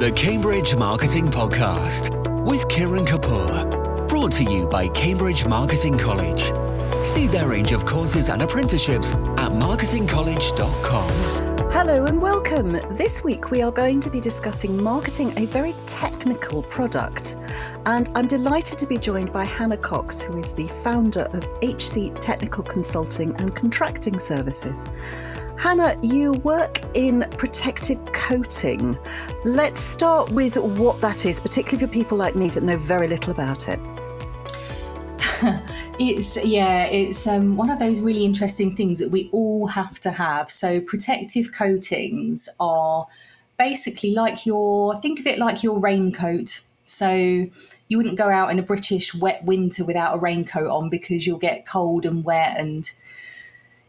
The Cambridge Marketing Podcast with Kiran Kapoor. Brought to you by Cambridge Marketing College. See their range of courses and apprenticeships at marketingcollege.com. Hello and welcome. This week we are going to be discussing marketing a very technical product. And I'm delighted to be joined by Hannah Cox, who is the founder of HC Technical Consulting and Contracting Services. Hannah, you work in protective coating. Let's start with what that is, particularly for people like me that know very little about it. it's yeah, it's um, one of those really interesting things that we all have to have. So protective coatings are basically like your think of it like your raincoat. So you wouldn't go out in a British wet winter without a raincoat on because you'll get cold and wet and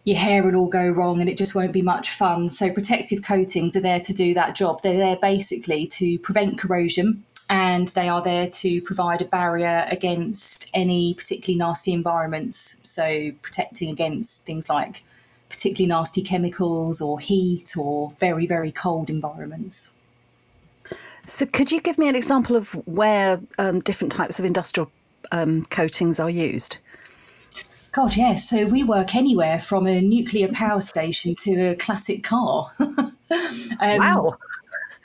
your hair will all go wrong and it just won't be much fun. So, protective coatings are there to do that job. They're there basically to prevent corrosion and they are there to provide a barrier against any particularly nasty environments. So, protecting against things like particularly nasty chemicals or heat or very, very cold environments. So, could you give me an example of where um, different types of industrial um, coatings are used? God, yes. So we work anywhere from a nuclear power station to a classic car. um, wow.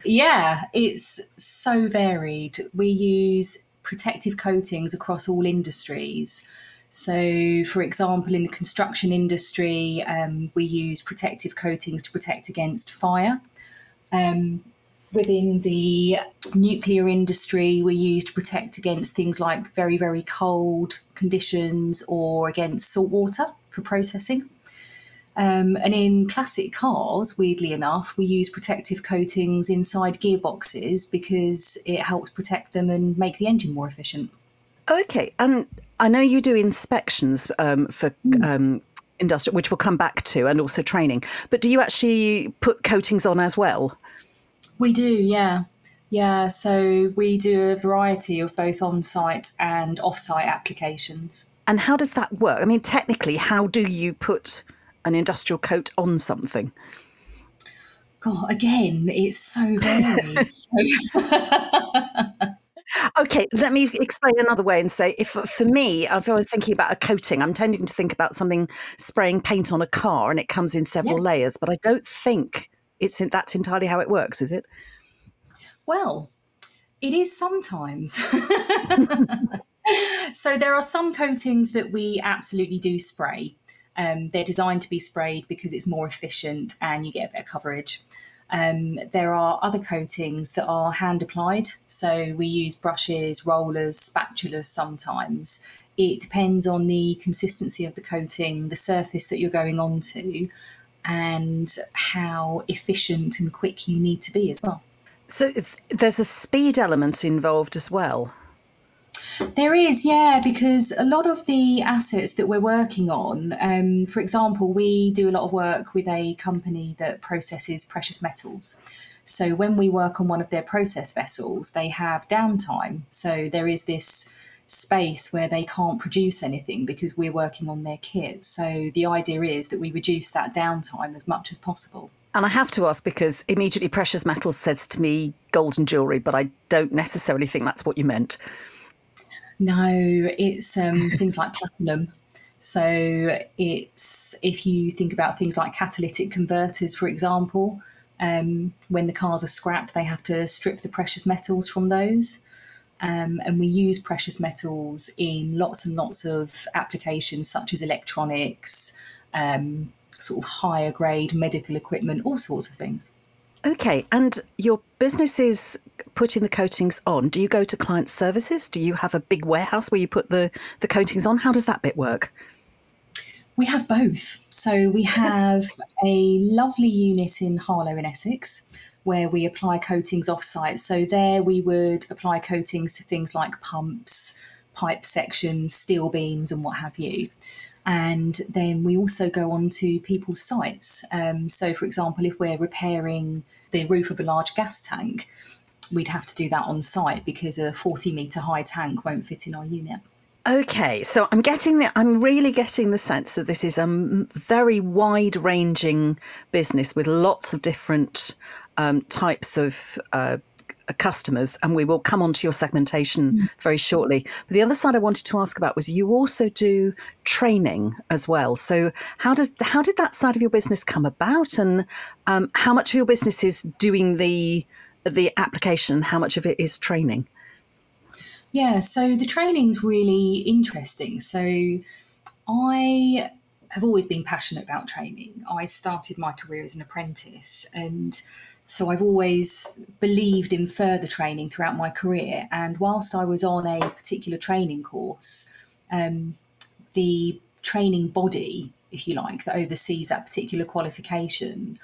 Yeah, it's so varied. We use protective coatings across all industries. So, for example, in the construction industry, um, we use protective coatings to protect against fire. Um, within the nuclear industry were used to protect against things like very, very cold conditions or against salt water for processing. Um, and in classic cars, weirdly enough, we use protective coatings inside gearboxes because it helps protect them and make the engine more efficient. Okay, and I know you do inspections um, for mm. um, industrial, which we'll come back to, and also training. But do you actually put coatings on as well? We do, yeah. Yeah, so we do a variety of both on site and off site applications. And how does that work? I mean, technically, how do you put an industrial coat on something? God, again, it's so varied. okay, let me explain another way and say if for me, if I was thinking about a coating, I'm tending to think about something spraying paint on a car and it comes in several yeah. layers, but I don't think it's that's entirely how it works, is it? Well, it is sometimes. so there are some coatings that we absolutely do spray. Um, they're designed to be sprayed because it's more efficient and you get a better coverage. Um, there are other coatings that are hand applied. So we use brushes, rollers, spatulas sometimes. It depends on the consistency of the coating, the surface that you're going onto, and how efficient and quick you need to be as well. So there's a speed element involved as well. There is, yeah, because a lot of the assets that we're working on, um, for example, we do a lot of work with a company that processes precious metals. So when we work on one of their process vessels, they have downtime. So there is this space where they can't produce anything because we're working on their kit. So the idea is that we reduce that downtime as much as possible. And I have to ask because immediately precious metals says to me gold and jewellery, but I don't necessarily think that's what you meant. No, it's um, things like platinum. So it's if you think about things like catalytic converters, for example, um, when the cars are scrapped, they have to strip the precious metals from those. Um, and we use precious metals in lots and lots of applications, such as electronics, um, sort of higher grade medical equipment, all sorts of things. Okay, and your business is putting the coatings on. Do you go to client services? Do you have a big warehouse where you put the, the coatings on? How does that bit work? We have both. So we have a lovely unit in Harlow in Essex where we apply coatings off site. So there we would apply coatings to things like pumps, pipe sections, steel beams, and what have you. And then we also go on to people's sites. Um, so, for example, if we're repairing the roof of a large gas tank, we'd have to do that on site because a 40 metre high tank won't fit in our unit. Okay, so I'm getting the I'm really getting the sense that this is a very wide-ranging business with lots of different um, types of uh, customers, and we will come on to your segmentation mm. very shortly. But the other side I wanted to ask about was you also do training as well. So how does how did that side of your business come about, and um, how much of your business is doing the the application? How much of it is training? Yeah, so the training's really interesting. So I have always been passionate about training. I started my career as an apprentice and so I've always believed in further training throughout my career. And whilst I was on a particular training course, um, the training body, if you like, that oversees that particular qualification,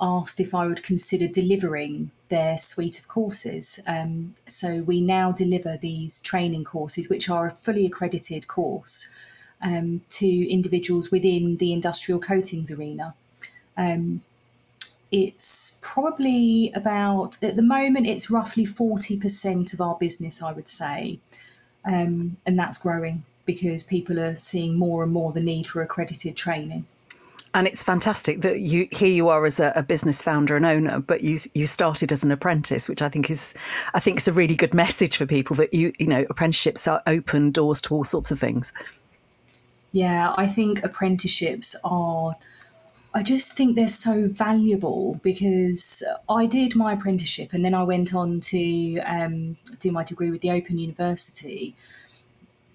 asked if I would consider delivering their suite of courses. Um, so we now deliver these training courses, which are a fully accredited course um, to individuals within the industrial coatings arena. Um, it's probably about, at the moment, it's roughly 40% of our business, I would say. Um, and that's growing because people are seeing more and more the need for accredited training and it's fantastic that you here you are as a, a, business founder and owner, but you you started as an apprentice, which I think is I think is a really good message for people that you you know apprenticeships are open doors to all sorts of things. Yeah, I think apprenticeships are. I just think they're so valuable because I did my apprenticeship and then I went on to um, do my degree with the Open University.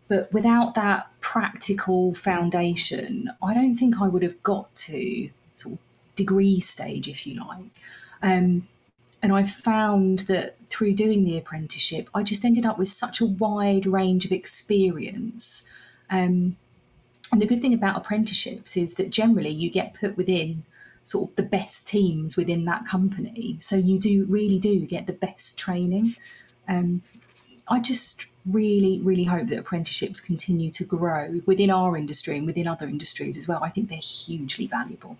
But without that practical foundation, I don't think I would have got to sort of degree stage, if you like. Um, and I found that through doing the apprenticeship, I just ended up with such a wide range of experience. Um, and the good thing about apprenticeships is that generally you get put within sort of the best teams within that company. So you do really do get the best training. Um, I just really, really hope that apprenticeships continue to grow within our industry and within other industries as well. I think they're hugely valuable.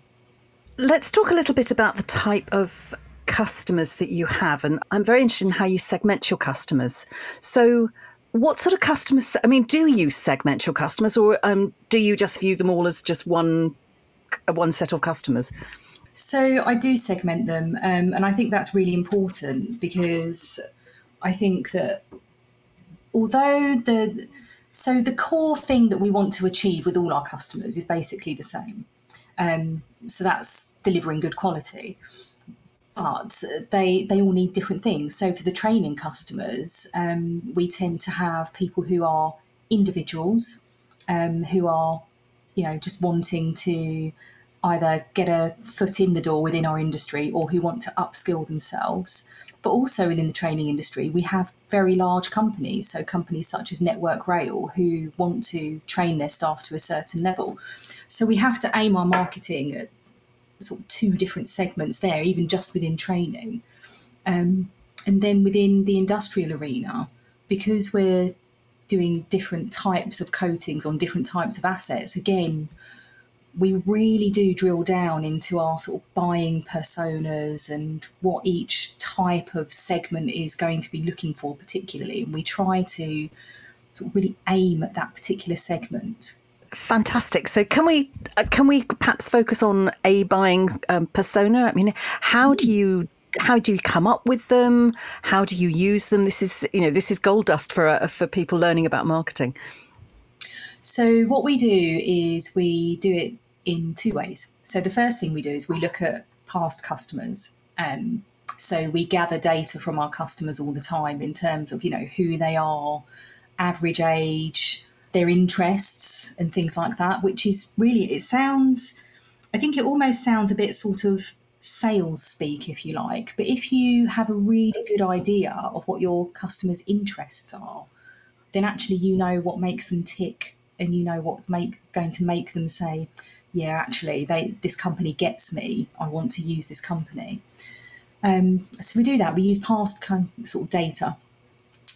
Let's talk a little bit about the type of customers that you have. And I'm very interested in how you segment your customers. So, what sort of customers? I mean, do you segment your customers, or um, do you just view them all as just one one set of customers? So I do segment them, um, and I think that's really important because I think that although the so the core thing that we want to achieve with all our customers is basically the same. Um, so that's delivering good quality. But they they all need different things. So for the training customers, um, we tend to have people who are individuals, um, who are, you know, just wanting to either get a foot in the door within our industry or who want to upskill themselves. But also within the training industry, we have very large companies, so companies such as Network Rail, who want to train their staff to a certain level. So we have to aim our marketing at sort of two different segments there, even just within training. Um, and then within the industrial arena, because we're doing different types of coatings on different types of assets, again, we really do drill down into our sort of buying personas and what each type of segment is going to be looking for, particularly. And we try to sort of really aim at that particular segment. Fantastic. So, can we uh, can we perhaps focus on a buying um, persona? I mean, how do you how do you come up with them? How do you use them? This is you know this is gold dust for uh, for people learning about marketing. So, what we do is we do it in two ways. So, the first thing we do is we look at past customers. Um, so, we gather data from our customers all the time in terms of, you know, who they are, average age, their interests, and things like that, which is really, it sounds, I think it almost sounds a bit sort of sales speak, if you like. But if you have a really good idea of what your customers' interests are, then actually you know what makes them tick and you know what's make going to make them say, yeah, actually, they this company gets me. I want to use this company. Um, so we do that. We use past kind sort of data,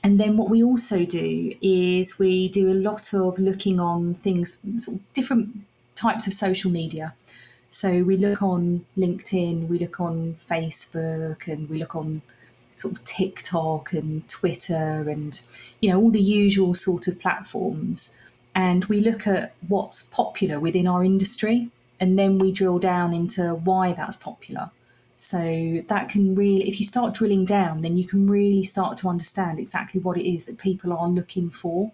and then what we also do is we do a lot of looking on things, sort of different types of social media. So we look on LinkedIn, we look on Facebook, and we look on sort of TikTok and Twitter, and you know all the usual sort of platforms and we look at what's popular within our industry and then we drill down into why that's popular. So that can really, if you start drilling down, then you can really start to understand exactly what it is that people are looking for.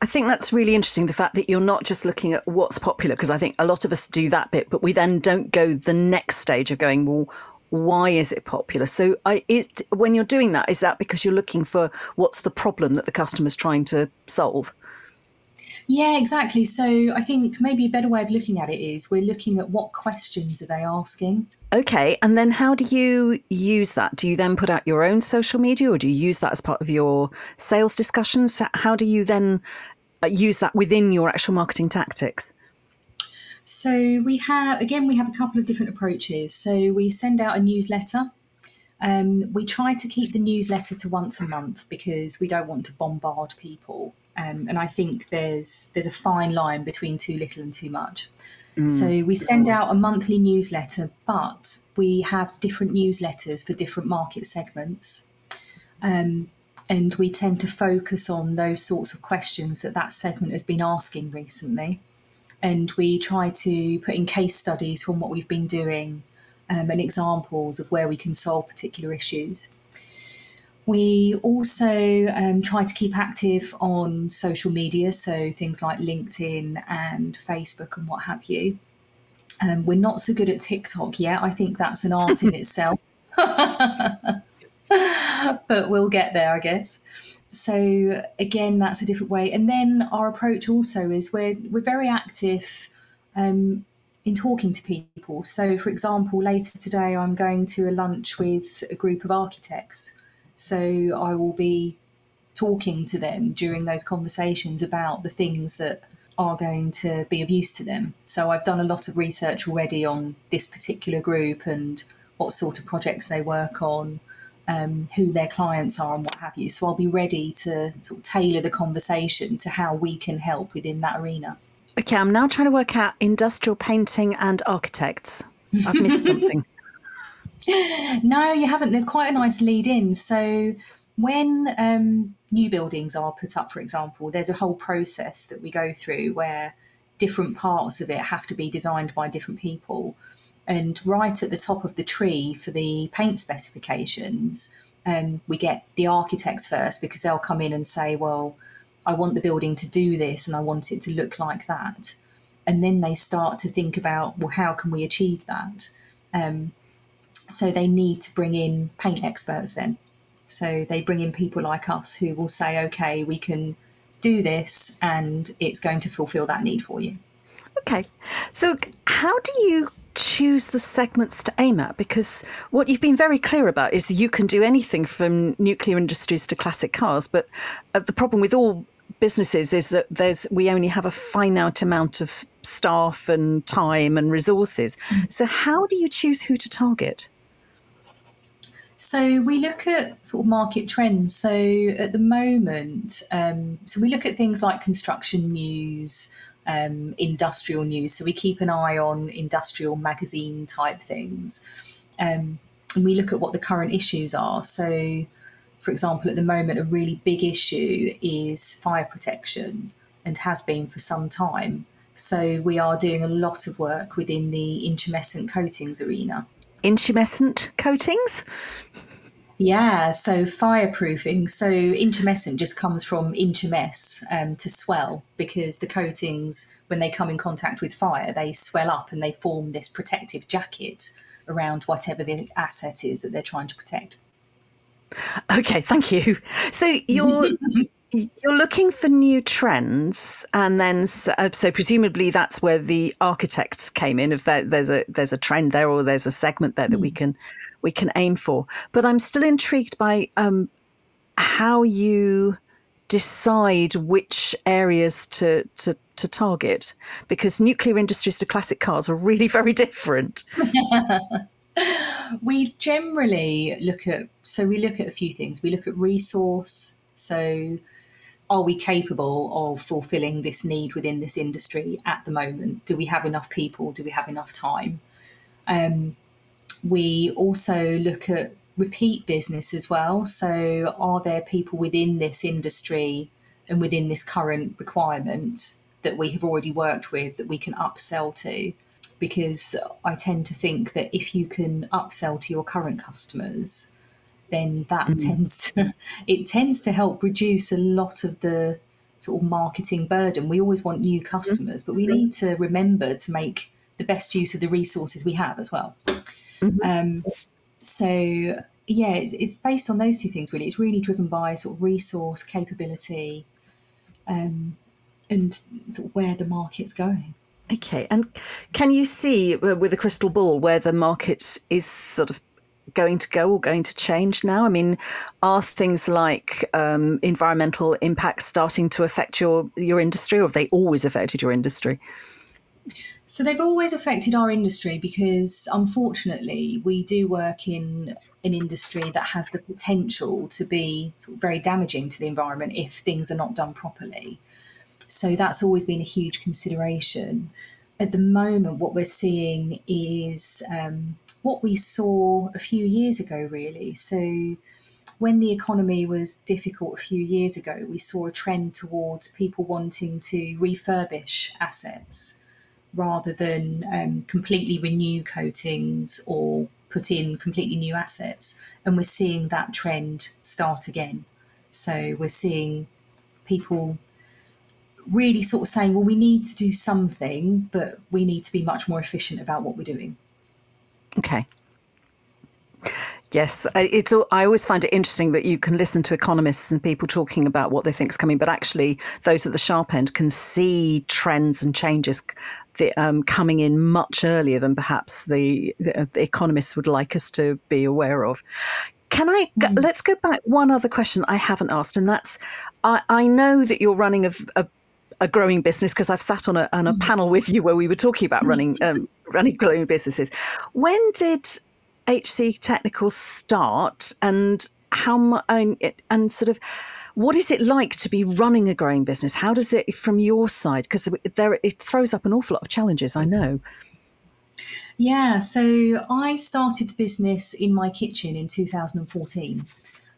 I think that's really interesting the fact that you're not just looking at what's popular, because I think a lot of us do that bit, but we then don't go the next stage of going, well, why is it popular? So, I, is, when you're doing that, is that because you're looking for what's the problem that the customer's trying to solve? Yeah, exactly. So, I think maybe a better way of looking at it is we're looking at what questions are they asking. Okay, and then how do you use that? Do you then put out your own social media or do you use that as part of your sales discussions? How do you then uh, use that within your actual marketing tactics? So we have again we have a couple of different approaches. So we send out a newsletter. Um, we try to keep the newsletter to once a month because we don't want to bombard people. Um, and I think there's there's a fine line between too little and too much. Mm. So we send out a monthly newsletter, but we have different newsletters for different market segments. Um, and we tend to focus on those sorts of questions that that segment has been asking recently and we try to put in case studies from what we've been doing um, and examples of where we can solve particular issues. We also um, try to keep active on social media, so things like LinkedIn and Facebook and what have you. Um, we're not so good at TikTok yet. I think that's an art in itself. but we'll get there, I guess. So again, that's a different way. And then our approach also is we're we're very active um, in talking to people. So, for example, later today I'm going to a lunch with a group of architects. So I will be talking to them during those conversations about the things that are going to be of use to them. So I've done a lot of research already on this particular group and what sort of projects they work on, um, who their clients are and what have you. So I'll be ready to sort of tailor the conversation to how we can help within that arena. Okay, I'm now trying to work out industrial painting and architects. I've missed something. no, you haven't. There's quite a nice lead in. So when um, new buildings are put up, for example, there's a whole process that we go through where different parts of it have to be designed by different people. And right at the top of the tree for the paint specifications, um, we get the architects first because they'll come in and say, well, I want the building to do this and I want it to look like that. And then they start to think about, well, how can we achieve that? Um, so they need to bring in paint experts then. So they bring in people like us who will say, okay, we can do this and it's going to fulfill that need for you. Okay. So, how do you choose the segments to aim at because what you've been very clear about is you can do anything from nuclear industries to classic cars but uh, the problem with all businesses is that there's we only have a finite amount of staff and time and resources mm. so how do you choose who to target so we look at sort of market trends. So at the moment, um, so we look at things like construction news, um, industrial news. So we keep an eye on industrial magazine type things. Um, and we look at what the current issues are. So, for example, at the moment, a really big issue is fire protection and has been for some time. So, we are doing a lot of work within the intumescent coatings arena. Intumescent coatings? Yeah, so fireproofing. So intumescent just comes from intumesce um, to swell because the coatings, when they come in contact with fire, they swell up and they form this protective jacket around whatever the asset is that they're trying to protect. Okay, thank you. So you're you're looking for new trends, and then so, uh, so, presumably that's where the architects came in. If there, there's a there's a trend there, or there's a segment there that mm. we can we can aim for. But I'm still intrigued by um, how you decide which areas to to to target, because nuclear industries to classic cars are really very different. we generally look at so we look at a few things. We look at resource. So are we capable of fulfilling this need within this industry at the moment? Do we have enough people? Do we have enough time? Um, we also look at repeat business as well. So, are there people within this industry and within this current requirement that we have already worked with that we can upsell to? because I tend to think that if you can upsell to your current customers, then that mm. tends to it tends to help reduce a lot of the sort of marketing burden. We always want new customers, but we mm-hmm. need to remember to make the best use of the resources we have as well. Mm-hmm. Um, so yeah, it's, it's, based on those two things really. It's really driven by sort of resource capability, um, and sort of where the market's going. Okay, and can you see uh, with a crystal ball where the market is sort of going to go or going to change now? I mean, are things like um, environmental impacts starting to affect your your industry, or have they always affected your industry? So they've always affected our industry because, unfortunately, we do work in an industry that has the potential to be sort of very damaging to the environment if things are not done properly. So that's always been a huge consideration. At the moment, what we're seeing is um, what we saw a few years ago, really. So when the economy was difficult a few years ago, we saw a trend towards people wanting to refurbish assets rather than um, completely renew coatings or put in completely new assets. And we're seeing that trend start again. So we're seeing people really sort of saying, well, we need to do something, but we need to be much more efficient about what we're doing. Okay. Yes, it's. I always find it interesting that you can listen to economists and people talking about what they think is coming, but actually, those at the sharp end can see trends and changes the, um, coming in much earlier than perhaps the, the, the, economists would like us to be aware of. Can I? Mm. Let's go back. One other question I haven't asked, and that's: I, I know that you're running a, a a growing business because I've sat on a, on a mm. panel with you where we were talking about running um, running growing businesses. When did HC Technical start, and how much and sort of what is it like to be running a growing business? How does it from your side? Because there it throws up an awful lot of challenges. I know. Yeah, so I started the business in my kitchen in 2014.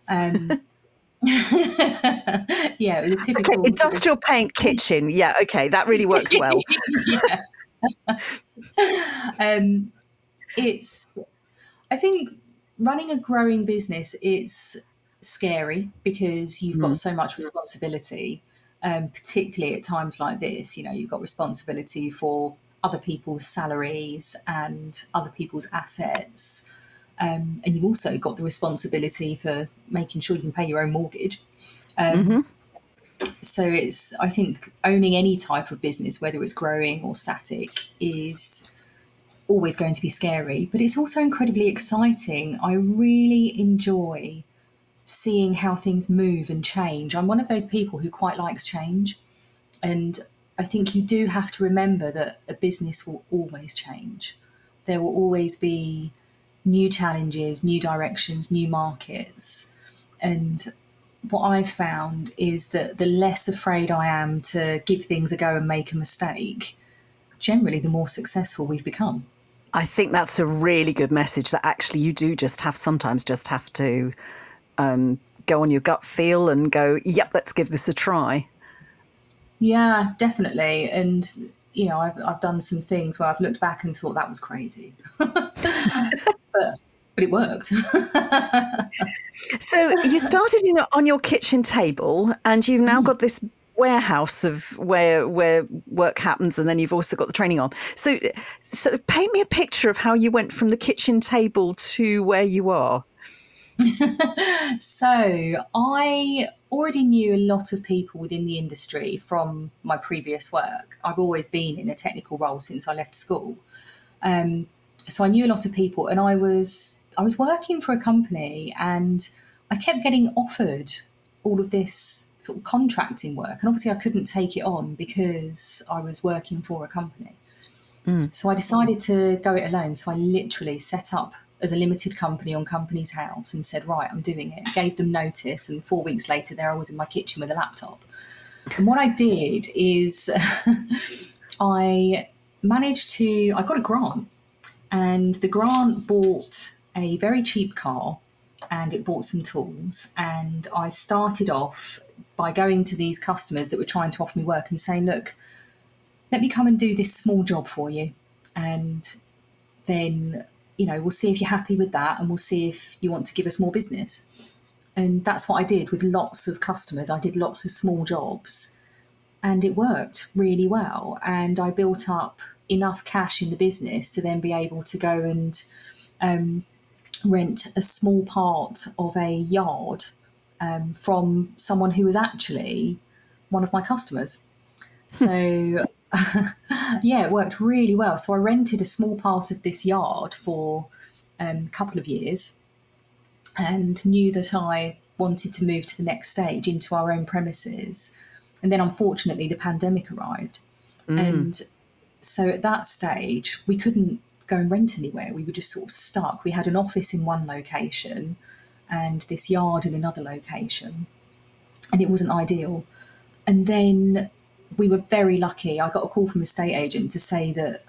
Um, yeah, the typical okay, industrial paint kitchen. Yeah, okay, that really works well. um, it's, I think, running a growing business. It's scary because you've mm. got so much responsibility, um, particularly at times like this. You know, you've got responsibility for other people's salaries and other people's assets. Um, and you've also got the responsibility for making sure you can pay your own mortgage. Um, mm-hmm. So it's, I think, owning any type of business, whether it's growing or static, is always going to be scary, but it's also incredibly exciting. I really enjoy seeing how things move and change. I'm one of those people who quite likes change. And I think you do have to remember that a business will always change. There will always be new challenges, new directions, new markets. And what I've found is that the less afraid I am to give things a go and make a mistake, generally, the more successful we've become. I think that's a really good message that actually you do just have sometimes just have to um, go on your gut feel and go, yep, let's give this a try. Yeah, definitely. And you know, I've, I've done some things where I've looked back and thought that was crazy, but it worked. so you started in, on your kitchen table, and you've now mm. got this warehouse of where where work happens, and then you've also got the training on. So, sort of paint me a picture of how you went from the kitchen table to where you are. so I already knew a lot of people within the industry from my previous work. I've always been in a technical role since I left school. Um, so I knew a lot of people and I was I was working for a company and I kept getting offered all of this sort of contracting work and obviously I couldn't take it on because I was working for a company. Mm. So I decided to go it alone. So I literally set up as a limited company on Companies House and said, right, I'm doing it. Gave them notice, and four weeks later, there I was in my kitchen with a laptop. And what I did is I managed to, I got a grant, and the grant bought a very cheap car and it bought some tools. And I started off by going to these customers that were trying to offer me work and saying, look, let me come and do this small job for you and then you know we'll see if you're happy with that, and we'll see if you want to give us more business. And that's what I did with lots of customers. I did lots of small jobs, and it worked really well. And I built up enough cash in the business to then be able to go and um, rent a small part of a yard um, from someone who was actually one of my customers. So, yeah, it worked really well. So, I rented a small part of this yard for um, a couple of years and knew that I wanted to move to the next stage into our own premises. And then, unfortunately, the pandemic arrived. Mm. And so, at that stage, we couldn't go and rent anywhere. We were just sort of stuck. We had an office in one location and this yard in another location, and it wasn't ideal. And then we were very lucky. I got a call from a state agent to say that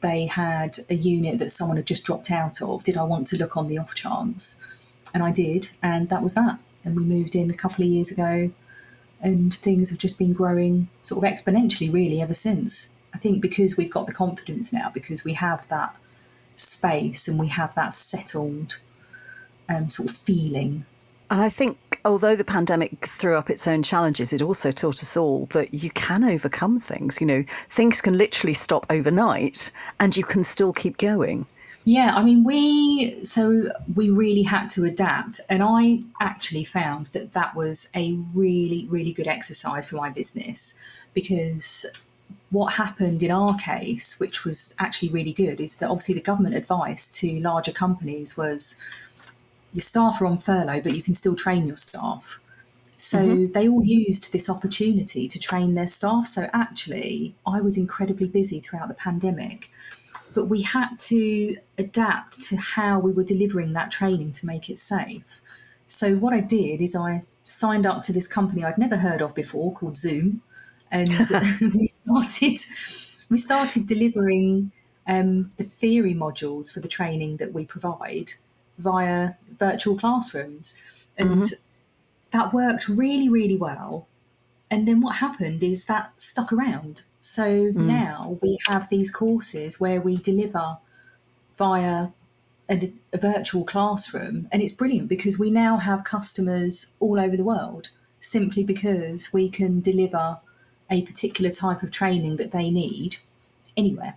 they had a unit that someone had just dropped out of. Did I want to look on the off chance? And I did, and that was that. And we moved in a couple of years ago, and things have just been growing sort of exponentially, really, ever since. I think because we've got the confidence now, because we have that space and we have that settled um, sort of feeling. And I think although the pandemic threw up its own challenges, it also taught us all that you can overcome things. You know, things can literally stop overnight and you can still keep going. Yeah, I mean, we so we really had to adapt, and I actually found that that was a really, really good exercise for my business because what happened in our case, which was actually really good, is that obviously the government advice to larger companies was your staff are on furlough, but you can still train your staff. So mm-hmm. they all used this opportunity to train their staff. So actually, I was incredibly busy throughout the pandemic, but we had to adapt to how we were delivering that training to make it safe. So what I did is I signed up to this company I'd never heard of before called Zoom and we started we started delivering um, the theory modules for the training that we provide via virtual classrooms, and mm-hmm. that worked really really well. And then what happened is that stuck around. So mm. now we have these courses where we deliver via a, a, virtual classroom, and it's brilliant because we now have customers all over the world simply because we can deliver a particular type of training that they need anywhere.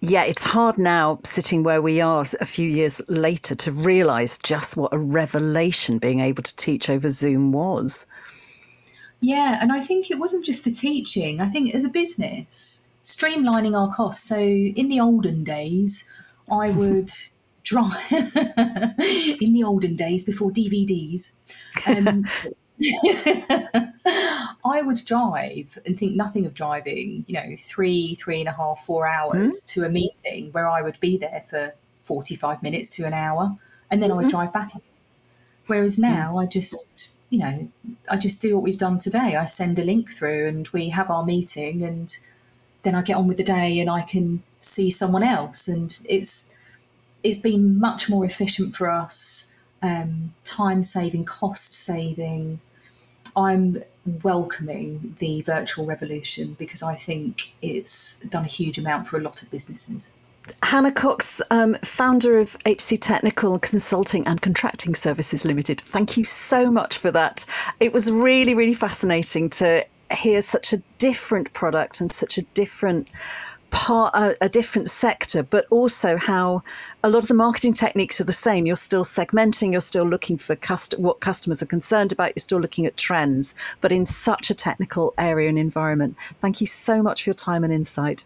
Yeah, it's hard now, sitting where we are a few years later, to realize just what a revelation being able to teach over Zoom was. Yeah, and I think it wasn't just the teaching. I think as a business, streamlining our costs. So in the olden days, I would drive in the olden days before DVDs. Um, I would drive and think nothing of driving, you know, three, three and a half, four hours mm-hmm. to a meeting where I would be there for 45 minutes to an hour and then. I would mm-hmm. drive back. Whereas now mm-hmm. I just, you know, I just do what we've done today. I send a link through and we have our meeting and then I get on with the day and I can see someone else. And it's, it's been much more efficient for us um, time saving, cost saving. I'm welcoming the virtual revolution because I think it's done a huge amount for a lot of businesses. Hannah Cox, um, founder of HC Technical Consulting and Contracting Services Limited, thank you so much for that. It was really, really fascinating to hear such a different product and such a different part a, a, different sector, but also how a lot of the marketing techniques are the same. You're still segmenting, you're still looking for cust- what customers are concerned about, you're still looking at trends, but in such a technical area and environment. Thank you so much for your time and insight.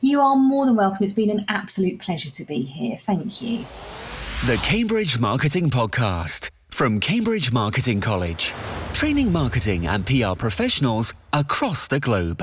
You are more than welcome. It's been an absolute pleasure to be here. Thank you. The Cambridge Marketing Podcast from Cambridge Marketing College, training marketing and PR professionals across the globe.